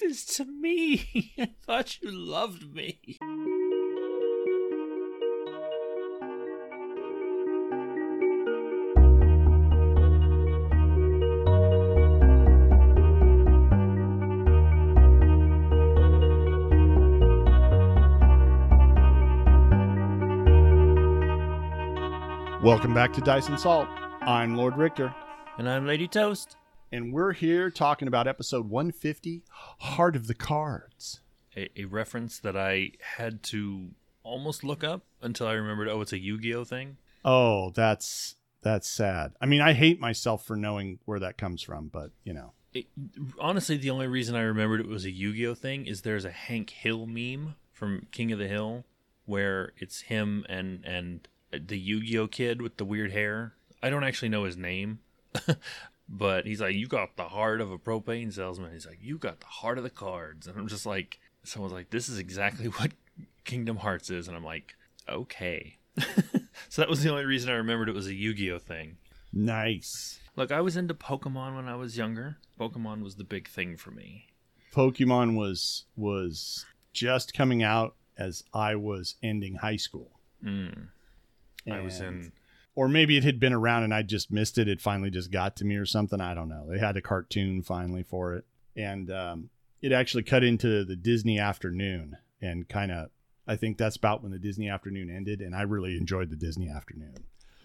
this to me? I thought you loved me. Welcome back to Dice and Salt. I'm Lord Richter, And I'm Lady Toast. And we're here talking about episode 150 Heart of the Cards. A, a reference that I had to almost look up until I remembered, oh, it's a Yu Gi Oh thing. Oh, that's that's sad. I mean, I hate myself for knowing where that comes from, but you know. It, honestly, the only reason I remembered it was a Yu Gi Oh thing is there's a Hank Hill meme from King of the Hill where it's him and and the Yu Gi Oh kid with the weird hair. I don't actually know his name, but he's like, "You got the heart of a propane salesman." He's like, "You got the heart of the cards," and I'm just like, someone's like, "This is exactly what Kingdom Hearts is," and I'm like, "Okay." so that was the only reason I remembered it was a Yu Gi Oh thing. Nice. Look, I was into Pokemon when I was younger. Pokemon was the big thing for me. Pokemon was was just coming out as I was ending high school. Mm. I was in. Or maybe it had been around and I just missed it. It finally just got to me or something. I don't know. They had a cartoon finally for it, and um, it actually cut into the Disney afternoon and kind of. I think that's about when the Disney afternoon ended, and I really enjoyed the Disney afternoon.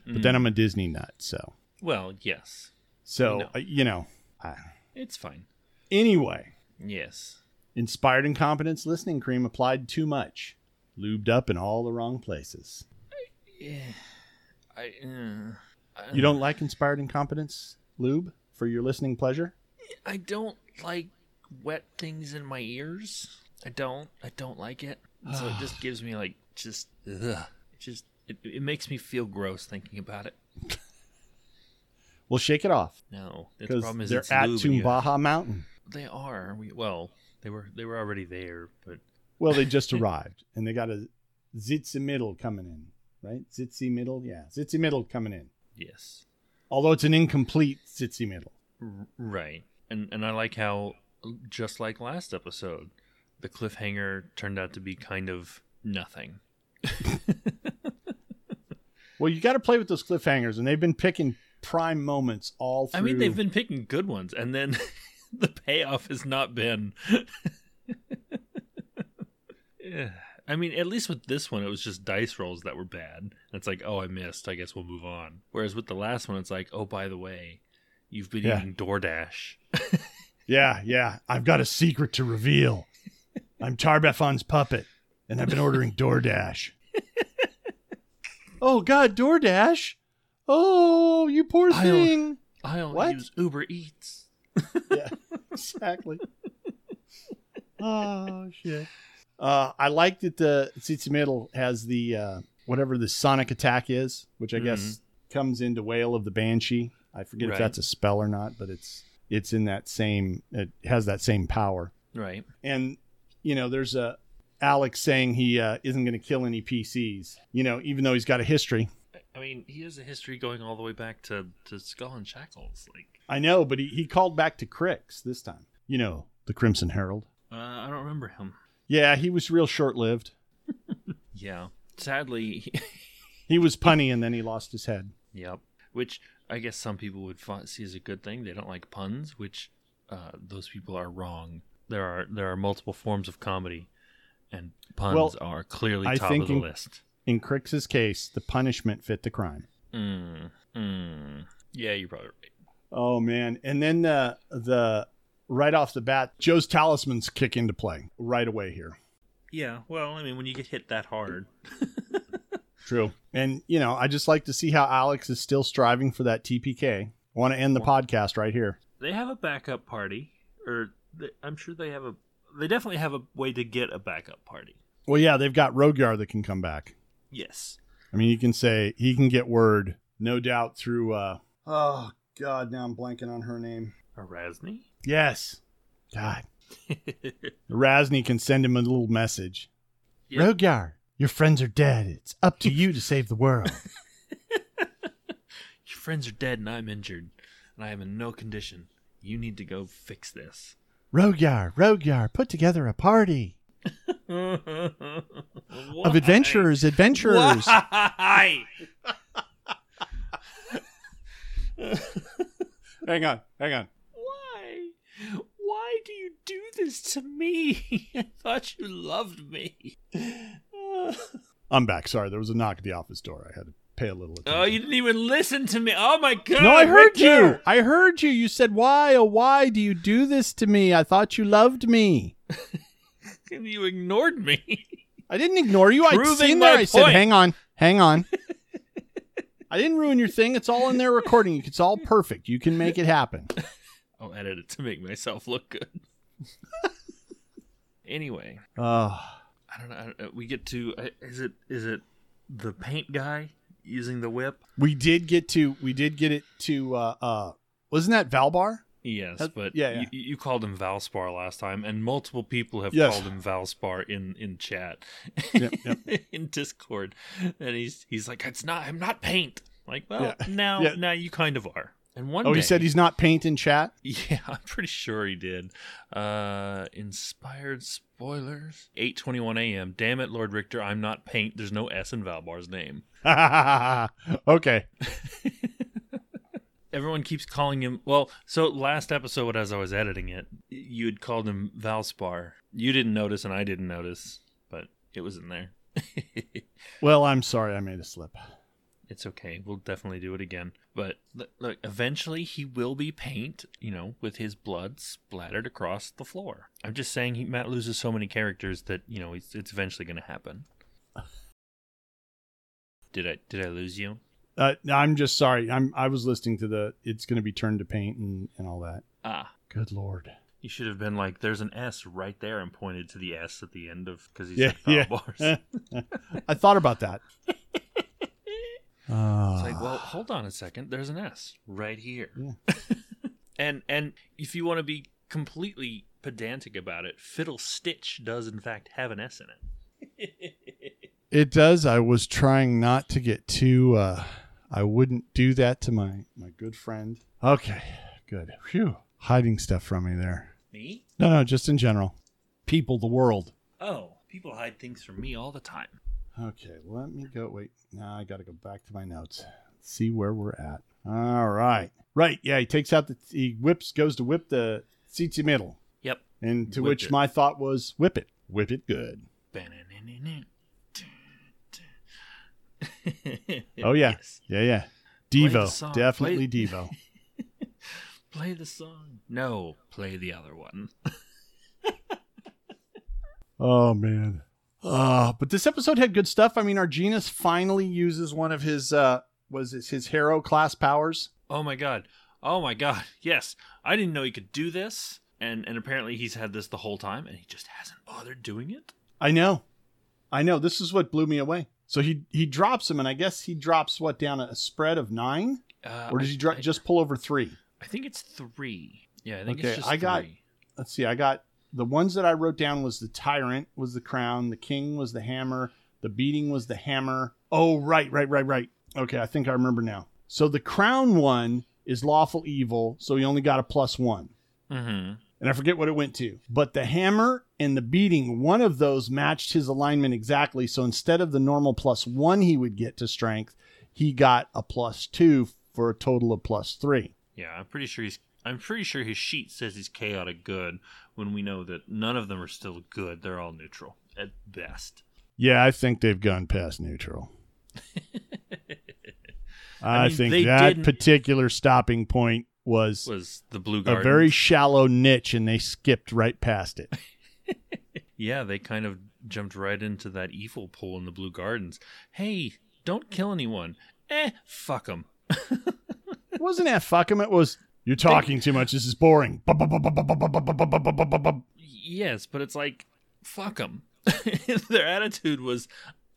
But then I'm a Disney nut, so Well, yes, so know. uh, you know. I, it's fine. anyway, Yes. inspired incompetence listening cream applied too much, lubed up in all the wrong places. Yeah. I. Uh, I- You don't like inspired incompetence lube for your listening pleasure? I don't like wet things in my ears. I don't. I don't like it. So it just gives me like just. Ugh. It just. It, it makes me feel gross thinking about it. Well, shake it off. No, the problem is they're at lube and you- Tumbaja Mountain. They are. We, well, they were. They were already there, but Well, they just arrived, and they got a Tzitzimitl coming in, right? Tzitzimitl, yeah, Tzitzimitl coming in. yes. Although it's an incomplete Tzitzimitl. R- Right. And and I like how just like last episode, the cliffhanger turned out to be kind of nothing. Well, you got to play with those cliffhangers, and they've been picking prime moments all through. I mean, they've been picking good ones and then the payoff has not been Yeah. I mean, at least with this one, it was just dice rolls that were bad. And it's like, oh, I missed. I guess we'll move on. Whereas with the last one, it's like, oh, by the way, you've been Yeah. eating DoorDash. Yeah, yeah. I've got a secret to reveal. I'm Tar-Baphon's puppet, and I've been ordering DoorDash. oh God, DoorDash! Oh, you poor I don't- thing. I don't What? use Uber Eats. yeah, exactly. oh shit. Uh, I like that the Tzitzimitl has the uh, whatever the sonic attack is, which I guess comes into Wail of the Banshee. I forget Right. if that's a spell or not, but it's it's in that same. It has that same power. Right. And you know, there's a Alex saying he uh, isn't going to kill any PCs. You know, even though he's got a history. I mean, he has a history going all the way back to, to Skull and Shackles. Like, I know, but he, he called back to Crix this time. You know, the Crimson Herald. uh, I don't remember him. Yeah, he was real short lived. Yeah. Sadly, He was punny and then he lost his head. Yep. Which I guess some people would see as a good thing. They don't like puns, which uh, those people are wrong. There are there are multiple forms of comedy, and puns Well, are clearly I top of the in- list. In Crix's case, the punishment fit the crime. Mm, mm. Yeah, you're probably right. Oh man! And then the the right off the bat, Joe's talismans kick into play right away here. Yeah. Well, I mean, when you get hit that hard, True. And you know, I just like to see how Alex is still striving for that TPK. I want to end the podcast right here. they have a backup party, or they, I'm sure they have a. They definitely have a way to get a backup party. Well, yeah, they've got Rogyar that can come back. Yes. I mean, you can say he can get word, no doubt, through. uh Oh God, now I'm blanking on her name. Erasni. Yes, God, Razny can send him a little message. Yep. Rogyar, your friends are dead. It's up to you to save the world. Your friends are dead and I'm injured, and I am in no condition. You need to go fix this. Rogyar, Rogyar, put together a party of adventurers, adventurers. Why? hang on, hang on. Why? Do you do this to me? I thought you loved me. I'm back. Sorry, there was a knock at the office door. I had to pay a little oh, attention. Oh, you didn't even listen to me. Oh my god. no, I heard you. I heard you. You said, "Why? Oh, why do you do this to me? I thought you loved me." You ignored me. I didn't ignore you. I Proving seen there. I said, "Hang on, hang on." I didn't ruin your thing. It's all in there recording. It's all perfect. You can make it happen. I'll edit it to make myself look good. anyway, Uh, I don't know. I don't know. We get to uh, is it is it the paint guy using the whip? we did get to. We did get it to. Uh, uh, wasn't that Valbar? Yes, That- but yeah, yeah. You, you called him Valspar last time, and multiple people have Yes. called him Valspar in in chat, Yep, yep. in Discord, and he's he's like, "It's not. I'm not paint." Like, well, Yeah. now Yeah. now you kind of are. And one Oh, day, he said he's not paint in chat. Yeah, I'm pretty sure he did. Uh inspired spoilers. 8:21 a.m. Damn it, Lord Richter, I'm not paint. There's no S in Valbar's name. okay. Everyone keeps calling him. Well, so last episode as I was editing it, you had called him Valspar. You didn't notice and I didn't notice, but it was in there. Well, I'm sorry. I made a slip. It's okay. We'll definitely do it again. But look, eventually he will be paint, you know, with his blood splattered across the floor. I'm just saying he Matt loses so many characters that, you know, it's, it's eventually going to happen. Did I did I lose you? Uh, I'm just sorry. I'm. I was listening to the. It's going to be turned to paint and and all that. Ah, Good lord. you should have been like there's an S right there and pointed to the S at the end of cuz he's Yeah, said yeah. bars. I thought about that. Uh, It's like, well, hold on a second. There's an S right here. Yeah. and and if you want to be completely pedantic about it, Fiddle Stitch does in fact have an S in it. it does. I was trying not to get too. Uh, I wouldn't do that to my my good friend. Okay, good. Phew. Hiding stuff from me there. Me? No, no, just in general. People, the world. Oh, people hide things from me all the time. Okay, let me go. Wait, now I got to go back to my notes. See where we're at. All right, right. Yeah, he takes out the. He whips, goes to whip the Tzitzimitl, Yep. and to Whip which it. my thought was, whip it, whip it good. Oh yeah, Yes. yeah, yeah. Devo, definitely Play- Devo. Play the song. No, play the other one. Oh man. Uh, but this episode had good stuff. I mean, Arginus finally uses one of his uh was it his hero class powers. Oh my god. Oh my god. Yes. I didn't know he could do this. And and apparently he's had this the whole time and he just hasn't bothered doing it. I know. I know. This is what blew me away. So he he drops him and I guess he drops what down a spread of 9 Uh, or does he dro- I, just pull over 3? I think it's 3. Yeah, I think Okay, it's just I got- 3. Let's see. I got the ones that I wrote down was the tyrant was the crown, the king was the hammer, the beating was the hammer. Oh, right, right, right, right. Okay, I think I remember now. So the crown one is lawful evil, so he only got a plus 1. Mhm. and I forget what it went to. But the hammer and the beating, one of those matched his alignment exactly. So instead of the normal plus one he would get to strength, he got a plus two for a total of plus three. Yeah, I'm pretty sure he's I'm pretty sure his sheet says he's chaotic good when we know that none of them are still good. They're all neutral at best. Yeah, I think they've gone past neutral. I, I mean, think that didn't- particular stopping point was Was the blue garden. a very shallow niche and they skipped right past it. Yeah, they kind of jumped right into that evil pool in the blue gardens. Hey, don't kill anyone. Eh, fuck them. It wasn't that fuck him, it was you're talking too much, this is boring. Yes, but it's like fuck them. Their attitude was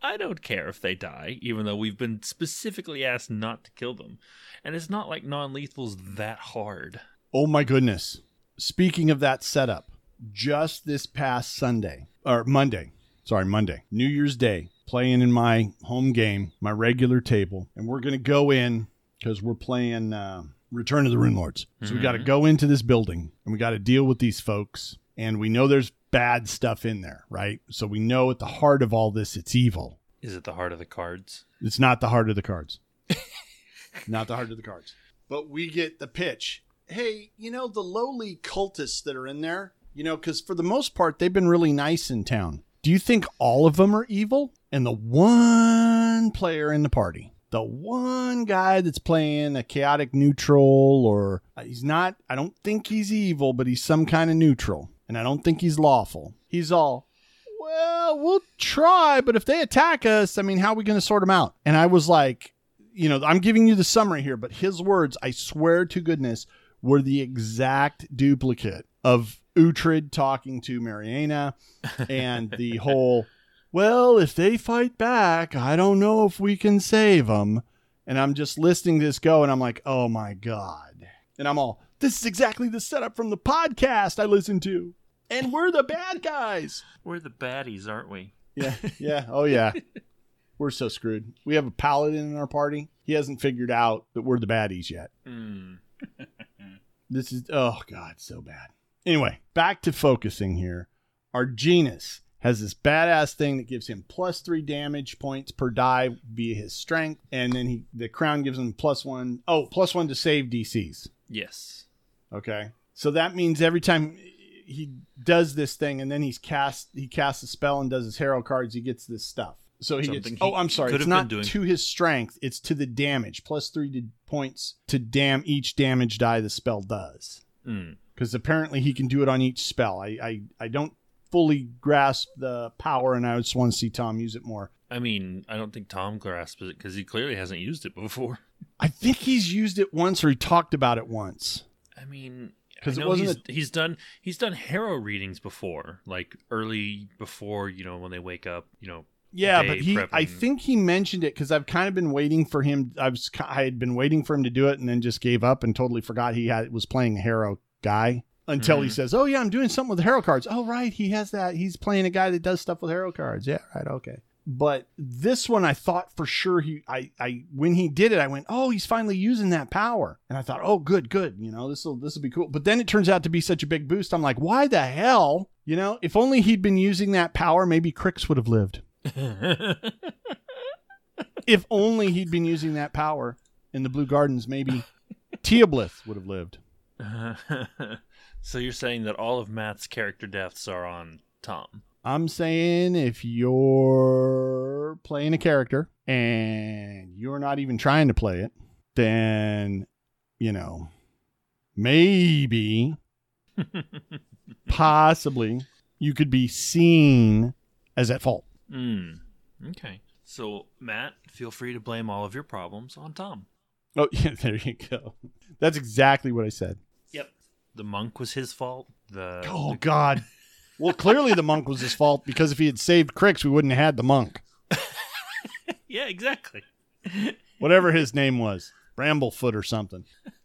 I don't care if they die, even though we've been specifically asked not to kill them. And it's not like non-lethal's that hard. Oh my goodness. Speaking of that setup, just this past Sunday or Monday, sorry, Monday, New Year's Day, playing in my home game, my regular table, and we're going to go in because we're playing uh, Return of the Runelords. So we got to Mhm. go into this building and we got to deal with these folks. And we know there's bad stuff in there, right? So we know at the heart of all this, it's evil. Is it the heart of the cards? It's not the heart of the cards. not the heart of the cards. But we get the pitch. Hey, you know, the lowly cultists that are in there, you know, because for the most part, they've been really nice in town. Do you think all of them are evil? And the one player in the party, the one guy that's playing a chaotic neutral, or uh, he's not, I don't think he's evil, but he's some kind of neutral. And I don't think he's lawful. He's all, well, we'll try, but if they attack us, I mean, how are we going to sort them out? And I was like, you know, I'm giving you the summary here, but his words, I swear to goodness, were the exact duplicate of Uhtred talking to Mariana and the whole, well, if they fight back, I don't know if we can save them. And I'm just listening to this go, and I'm like, oh my God. And I'm all, this is exactly the setup from the podcast I listened to. And we're the bad guys. We're the baddies, aren't we? Yeah, yeah, oh yeah. We're so screwed. We have a paladin in our party. He hasn't figured out that we're the baddies yet. Mm. This is oh god, so bad. Anyway, back to focusing here. Arginus has this badass thing that gives him plus three damage points per die via his strength, and then he the crown gives him plus one oh plus one to save DCs. Yes. Okay. So that means every time he does this thing and then he's cast he casts a spell and does his harrow cards, he gets this stuff. So he Something gets he Oh, I'm sorry. It's not to his strength, it's to the damage. Plus 3 to points to dam each damage die the spell does. Mm. Cuz apparently he can do it on each spell. I I I don't fully grasp the power and I just want to see Tom use it more. I mean, I don't think Tom grasps it because he clearly hasn't used it before. I think he's used it once or he talked about it once. I mean, because it wasn't he's, he's done he's done harrow readings before, like early before you know when they wake up. You know, Yeah, but he I think he mentioned it cuz I've kind of been waiting for him I was I had been waiting for him to do it and then just gave up and totally forgot he had was playing harrow guy until he Mhm. says, "Oh yeah, I'm doing something with harrow cards." Oh right, he has that. He's playing a guy that does stuff with harrow cards. Yeah, right, okay. But this one I thought for sure he I I when he did it I went, "Oh, he's finally using that power." And I thought, "Oh, good, good. You know, this will this will be cool." But then it turns out to be such a big boost. I'm like, "Why the hell?" You know, if only he'd been using that power, maybe Crix would have lived. if only he'd been using that power in the Blue Gardens, maybe Teoblith would have lived. so you're saying that all of Matt's character deaths are on Tom? I'm saying if you're playing a character and you're not even trying to play it, then, you know, maybe, possibly, you could be seen as at fault. Mm. Okay. So Matt, feel free to blame all of your problems on Tom. Oh, yeah, there you go. That's exactly what I said. The monk was his fault. The Oh God. Well, clearly the monk was his fault because if he had saved Crix, we wouldn't have had the monk. yeah, exactly. Whatever his name was. Bramblefoot or something.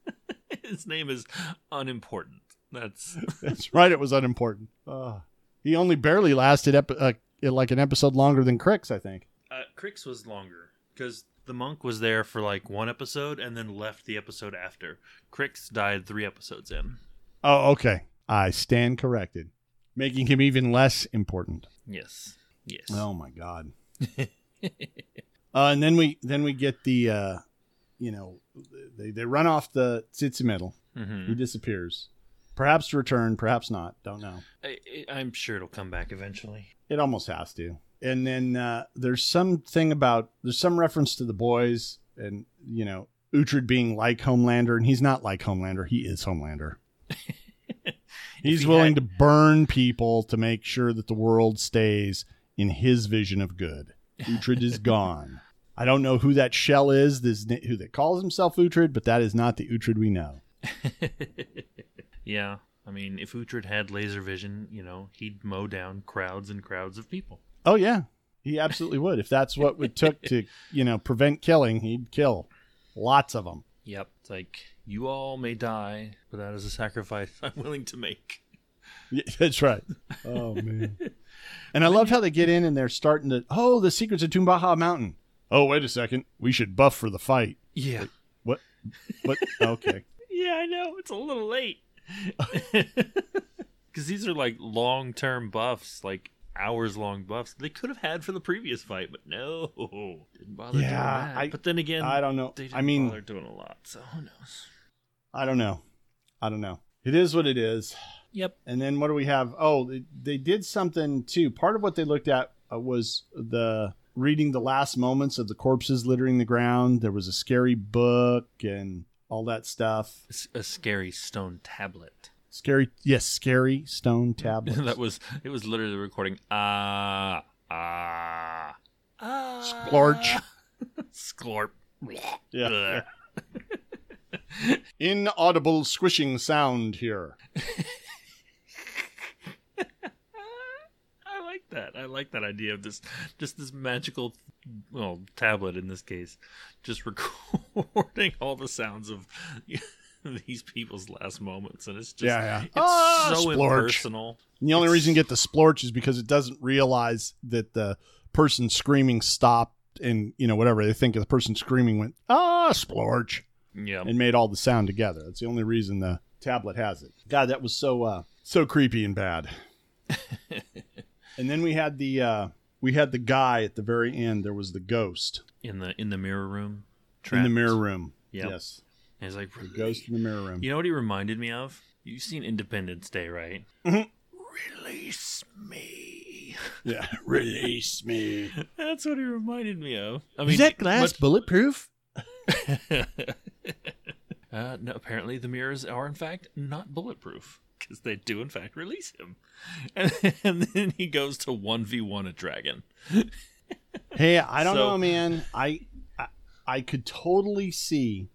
His name is unimportant. That's That's right, it was unimportant. Uh, he only barely lasted ep- uh, like an episode longer than Crix, I think. uh, Crix was longer because the monk was there for like one episode and then left the episode after. Crix died three episodes in. Oh, okay. I stand corrected. Making him even less important. Yes. Yes. Oh my god. uh, and then we then we get the uh, you know they, they run off the Tzitzimitl. Mhm. He disappears. Perhaps to return, perhaps not. Don't know. I, I- I'm sure it'll come back eventually. It almost has to. And then uh, there's something about there's some reference to the boys and you know Uhtred being like Homelander, and he's not like Homelander. He is Homelander. He's he willing had- to burn people to make sure that the world stays in his vision of good. Uhtred is gone. I don't know who that shell is, this who that calls himself Uhtred, but that is not the Uhtred we know. yeah. I mean, if Uhtred had laser vision, you know, he'd mow down crowds and crowds of people. Oh yeah, he absolutely would. If that's what it took to you know prevent killing, he'd kill lots of them. Yep. It's like, you all may die, but that is a sacrifice I'm willing to make. Yeah, that's right. Oh man. And I love how they get in and they're starting to oh the secrets of Tumbaha Mountain. Oh wait a second, we should buff for the fight. Yeah. What? What? Okay. yeah, I know. It's a little late. Because these are like long term buffs, like hours long buffs they could have had for the previous fight, but no, didn't bother Yeah, doing that. I- but then again, I don't know. they didn't I mean, bother doing a lot, so who knows? I don't know. I don't know. It is what it is. Yep. And then what do we have? Oh, they, they did something too. Part of what they looked at uh, was the reading the last moments of the corpses littering the ground. There was a scary book and all that stuff. It's a scary stone tablet. Scary, yes, scary stone tablets. that was it. Was literally recording. Ah, ah, ah. Splorch. Sklorp. yeah. Inaudible squishing sound here. I like that. I like that idea of this, just this magical, well, tablet in this case, just recording all the sounds of these people's last moments, and it's just, Yeah, yeah. it's Ah, so splorch. impersonal. And the only It's- reason you get the splorch is because it doesn't realize that the person screaming stopped and, you know, whatever. They think the person screaming went, ah, splorch, Yeah, and made all the sound together. That's the only reason the tablet has it. God, that was so, uh, so creepy and bad. and then we had the, uh, we had the guy at the very end. There was the ghost in the in the mirror room, in the mirror room. Yep. Yes. And He's like, The ghost in the mirror room. You know what he reminded me of? You've seen Independence Day, right? Mhm. Release me. Yeah. Release me. That's what he reminded me of. I mean, Is that glass bulletproof? uh, no, apparently the mirrors are in fact not bulletproof because they do in fact release him, and, and then he goes to one v one a dragon. Hey, I don't So- know, man. I, I I could totally see,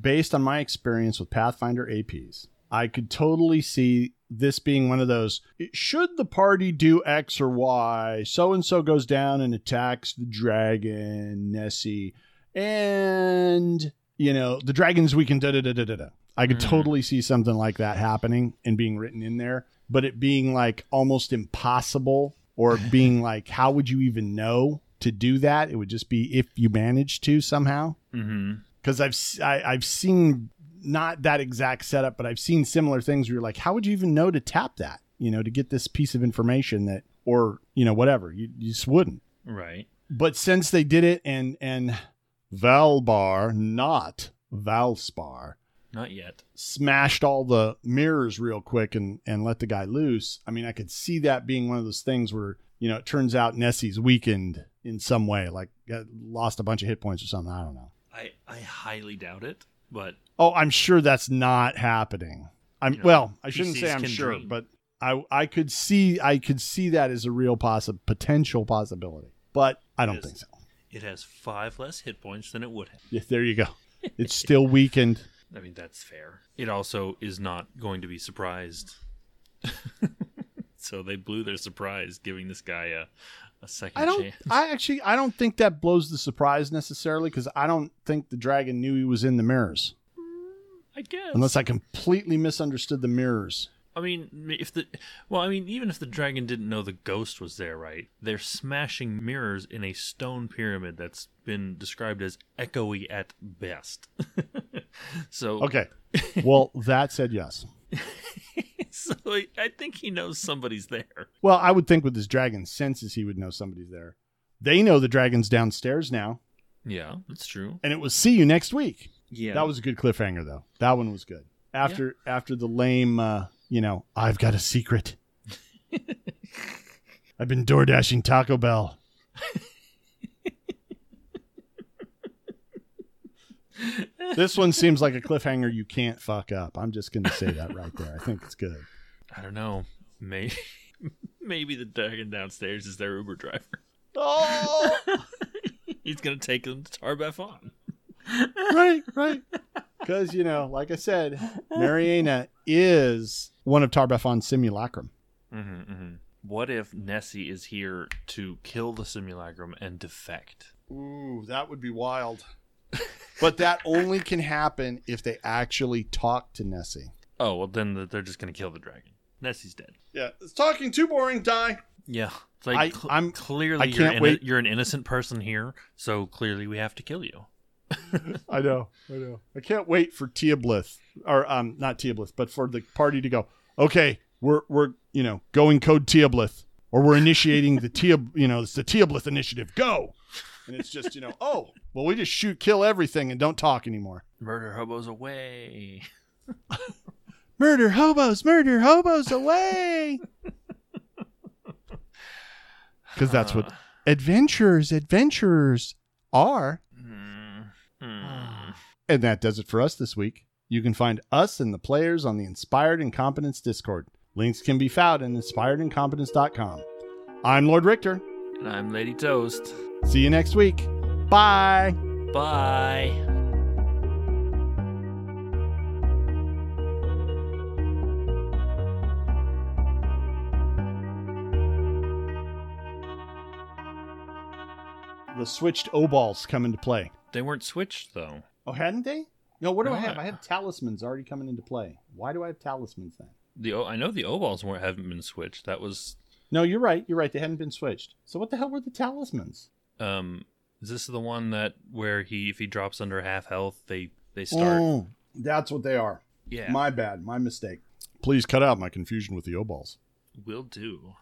based on my experience with Pathfinder APs, I could totally see this being one of those. Should the party do X or Y, so and so goes down and attacks the dragon Nessie, and you know the dragon's weakened. Da da da da da. da. I could Mhm. totally see something like that happening and being written in there, but it being like almost impossible, or being like, how would you even know to do that? It would just be if you managed to somehow Mm-hmm. Because I've s- I, have seen not that exact setup, but I've seen similar things where you're like, how would you even know to tap that? You know, to get this piece of information that, or you know, whatever. You, you just wouldn't. Right. But since they did it, and and Valbar, not Valspar, Not yet. smashed all the mirrors real quick and and let the guy loose. I mean, I could see that being one of those things where you know it turns out Nessie's weakened in some way, like lost a bunch of hit points or something. I don't know. I I highly doubt it, but Oh, I'm sure that's not happening. I'm You know, well, I shouldn't PCs say I'm sure, dream. but I I could see I could see that as a real possi- potential possibility. But I don't think so. it has five less hit points than it would have. Yeah, there you go. It's still weakened. I mean, that's fair. It also is not going to be surprised. so they blew their surprise, giving this guy a, a second I don't chance. I actually I don't think that blows the surprise necessarily cuz I don't think the dragon knew he was in the mirrors. I guess. Unless I completely misunderstood the mirrors. I mean, if the well, I mean, even if the dragon didn't know the ghost was there, right? They're smashing mirrors in a stone pyramid that's been described as echoey at best. so, Okay. Well, that said yes. so I, I think he knows somebody's there. Well, I would think with his dragon senses he would know somebody's there. They know the dragon's downstairs now, Yeah, that's true. and it was see you next week. Yeah, That was a good cliffhanger though. That one was good. After after the lame uh, you know, I've got a secret. I've been door dashing Taco Bell. this one seems like a cliffhanger you can't fuck up. I'm just gonna say that right there. I think it's good. I don't know. Maybe maybe the dragon downstairs is their Uber driver. Oh He's gonna take them to Tar-Baphon. right, right. Because you know, like I said, Mariana is one of Tar-Baphon's simulacrum. Mm-hmm, mm-hmm. What if Nessie is here to kill the simulacrum and defect? Ooh, that would be wild. but that only can happen if they actually talk to Nessie. Oh well, then they're just gonna kill the dragon. Nessie's dead. Yeah, it's talking too boring. Die. Yeah, it's like I- cl- I'm- clearly I you're, can't wait- you're an innocent person here, so clearly we have to kill you. I know, I know. I can't wait for Teoblith, or um, not Teoblith, but for the party to go. Okay, we're we're you know going code Teoblith, or we're initiating the Tia, you know, it's the Teoblith initiative. Go, and it's just you know, oh, well, we just shoot, kill everything, and don't talk anymore. Murder hobos away. Murder hobos, murder hobos away. Because that's what adventurers, adventurers are. Mm, mm. And that does it for us this week. You can find us and the players on the Inspired Incompetence Discord. Links can be found at inspiredincompetence.com. I'm Lord Richter. And I'm Lady Toast. See you next week. Bye. Bye. The switched O balls come into play. They weren't switched though. Oh, hadn't they? No, what do No, I have? I- I have talismans already coming into play. Why do I have talismans then? The O- I know the O balls weren't haven't been switched. That was No, you're right. You're right. They hadn't been switched. So what the hell were the talismans? um. Is this the one that where he if he drops under half health they they start? Oh, that's what they are. yeah, My bad. My mistake. Please cut out my confusion with the O balls. will do.